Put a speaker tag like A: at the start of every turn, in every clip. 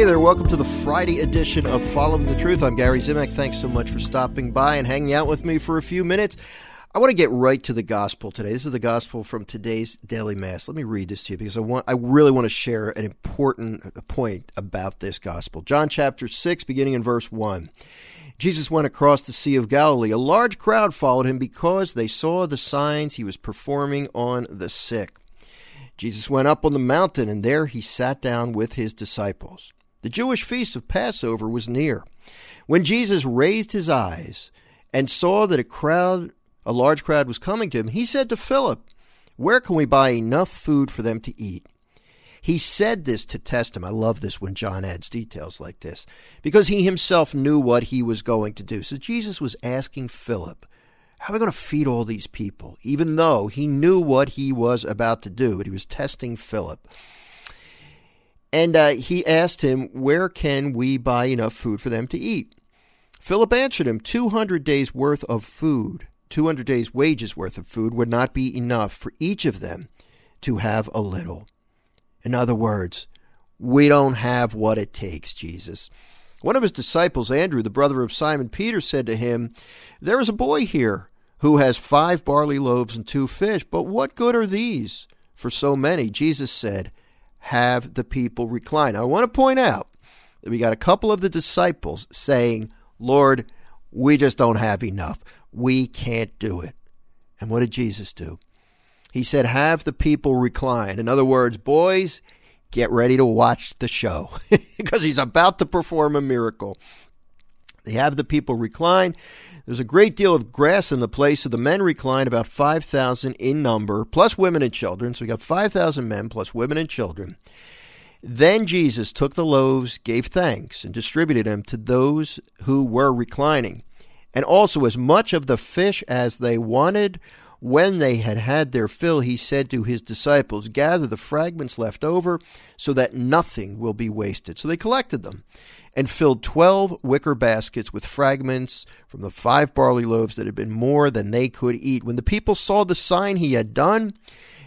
A: Hey there, welcome to the Friday edition of Following the Truth. I'm Gary Zimak. Thanks so much for stopping by and hanging out with me for a few minutes. I want to get right to the gospel today. This is the gospel from today's daily mass. Let me read this to you because I want I really want to share an important point about this gospel. John chapter 6 beginning in verse 1. Jesus went across the Sea of Galilee. A large crowd followed him because they saw the signs he was performing on the sick. Jesus went up on the mountain and there he sat down with his disciples. The Jewish feast of Passover was near. When Jesus raised his eyes and saw that a crowd, a large crowd was coming to him, he said to Philip, Where can we buy enough food for them to eat? He said this to test him. I love this when John adds details like this because he himself knew what he was going to do. So Jesus was asking Philip, How are we going to feed all these people? Even though he knew what he was about to do, but he was testing Philip. And uh, he asked him, Where can we buy enough food for them to eat? Philip answered him, 200 days' worth of food, 200 days' wages worth of food would not be enough for each of them to have a little. In other words, we don't have what it takes, Jesus. One of his disciples, Andrew, the brother of Simon Peter, said to him, There is a boy here who has five barley loaves and two fish, but what good are these for so many? Jesus said, have the people recline. I want to point out that we got a couple of the disciples saying, Lord, we just don't have enough. We can't do it. And what did Jesus do? He said, Have the people recline. In other words, boys, get ready to watch the show because he's about to perform a miracle. They have the people recline. There's a great deal of grass in the place, so the men recline about 5,000 in number, plus women and children. So we got 5,000 men plus women and children. Then Jesus took the loaves, gave thanks, and distributed them to those who were reclining, and also as much of the fish as they wanted. When they had had their fill, he said to his disciples, Gather the fragments left over, so that nothing will be wasted. So they collected them and filled twelve wicker baskets with fragments from the five barley loaves that had been more than they could eat. When the people saw the sign he had done,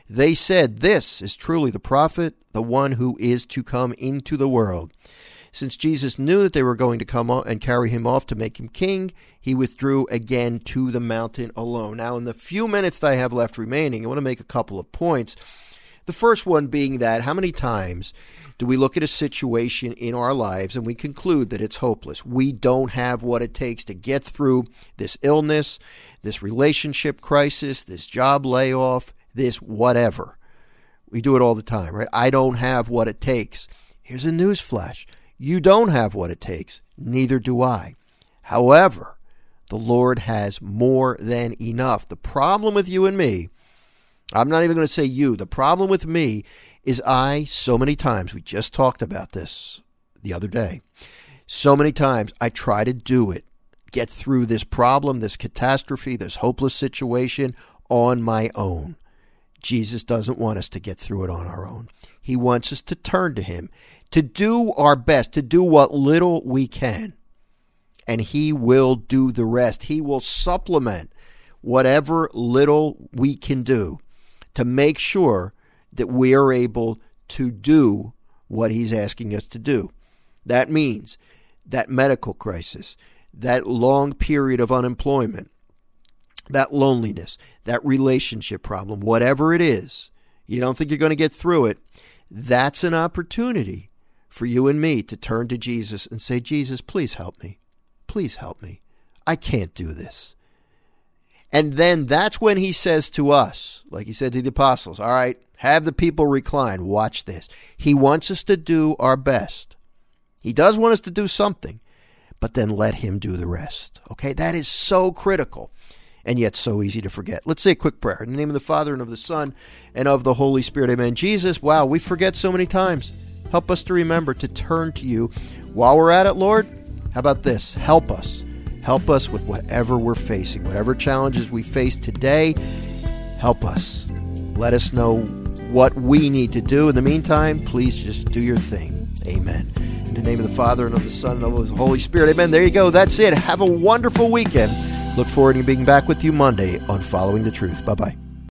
A: they said, This is truly the prophet, the one who is to come into the world. Since Jesus knew that they were going to come and carry him off to make him king, he withdrew again to the mountain alone. Now, in the few minutes that I have left remaining, I want to make a couple of points. The first one being that how many times do we look at a situation in our lives and we conclude that it's hopeless? We don't have what it takes to get through this illness, this relationship crisis, this job layoff, this whatever. We do it all the time, right? I don't have what it takes. Here's a news flash. You don't have what it takes. Neither do I. However, the Lord has more than enough. The problem with you and me I'm not even going to say you. The problem with me is I, so many times, we just talked about this the other day. So many times I try to do it, get through this problem, this catastrophe, this hopeless situation on my own. Jesus doesn't want us to get through it on our own. He wants us to turn to Him, to do our best, to do what little we can. And He will do the rest. He will supplement whatever little we can do to make sure that we are able to do what he's asking us to do. That means that medical crisis, that long period of unemployment, that loneliness, that relationship problem, whatever it is, you don't think you're going to get through it, that's an opportunity for you and me to turn to Jesus and say, Jesus, please help me. Please help me. I can't do this. And then that's when he says to us, like he said to the apostles, all right, have the people recline. Watch this. He wants us to do our best. He does want us to do something, but then let him do the rest. Okay? That is so critical and yet so easy to forget. Let's say a quick prayer. In the name of the Father and of the Son and of the Holy Spirit. Amen. Jesus, wow, we forget so many times. Help us to remember to turn to you. While we're at it, Lord, how about this? Help us Help us with whatever we're facing, whatever challenges we face today. Help us. Let us know what we need to do. In the meantime, please just do your thing. Amen. In the name of the Father and of the Son and of the Holy Spirit. Amen. There you go. That's it. Have a wonderful weekend. Look forward to being back with you Monday on Following the Truth. Bye bye.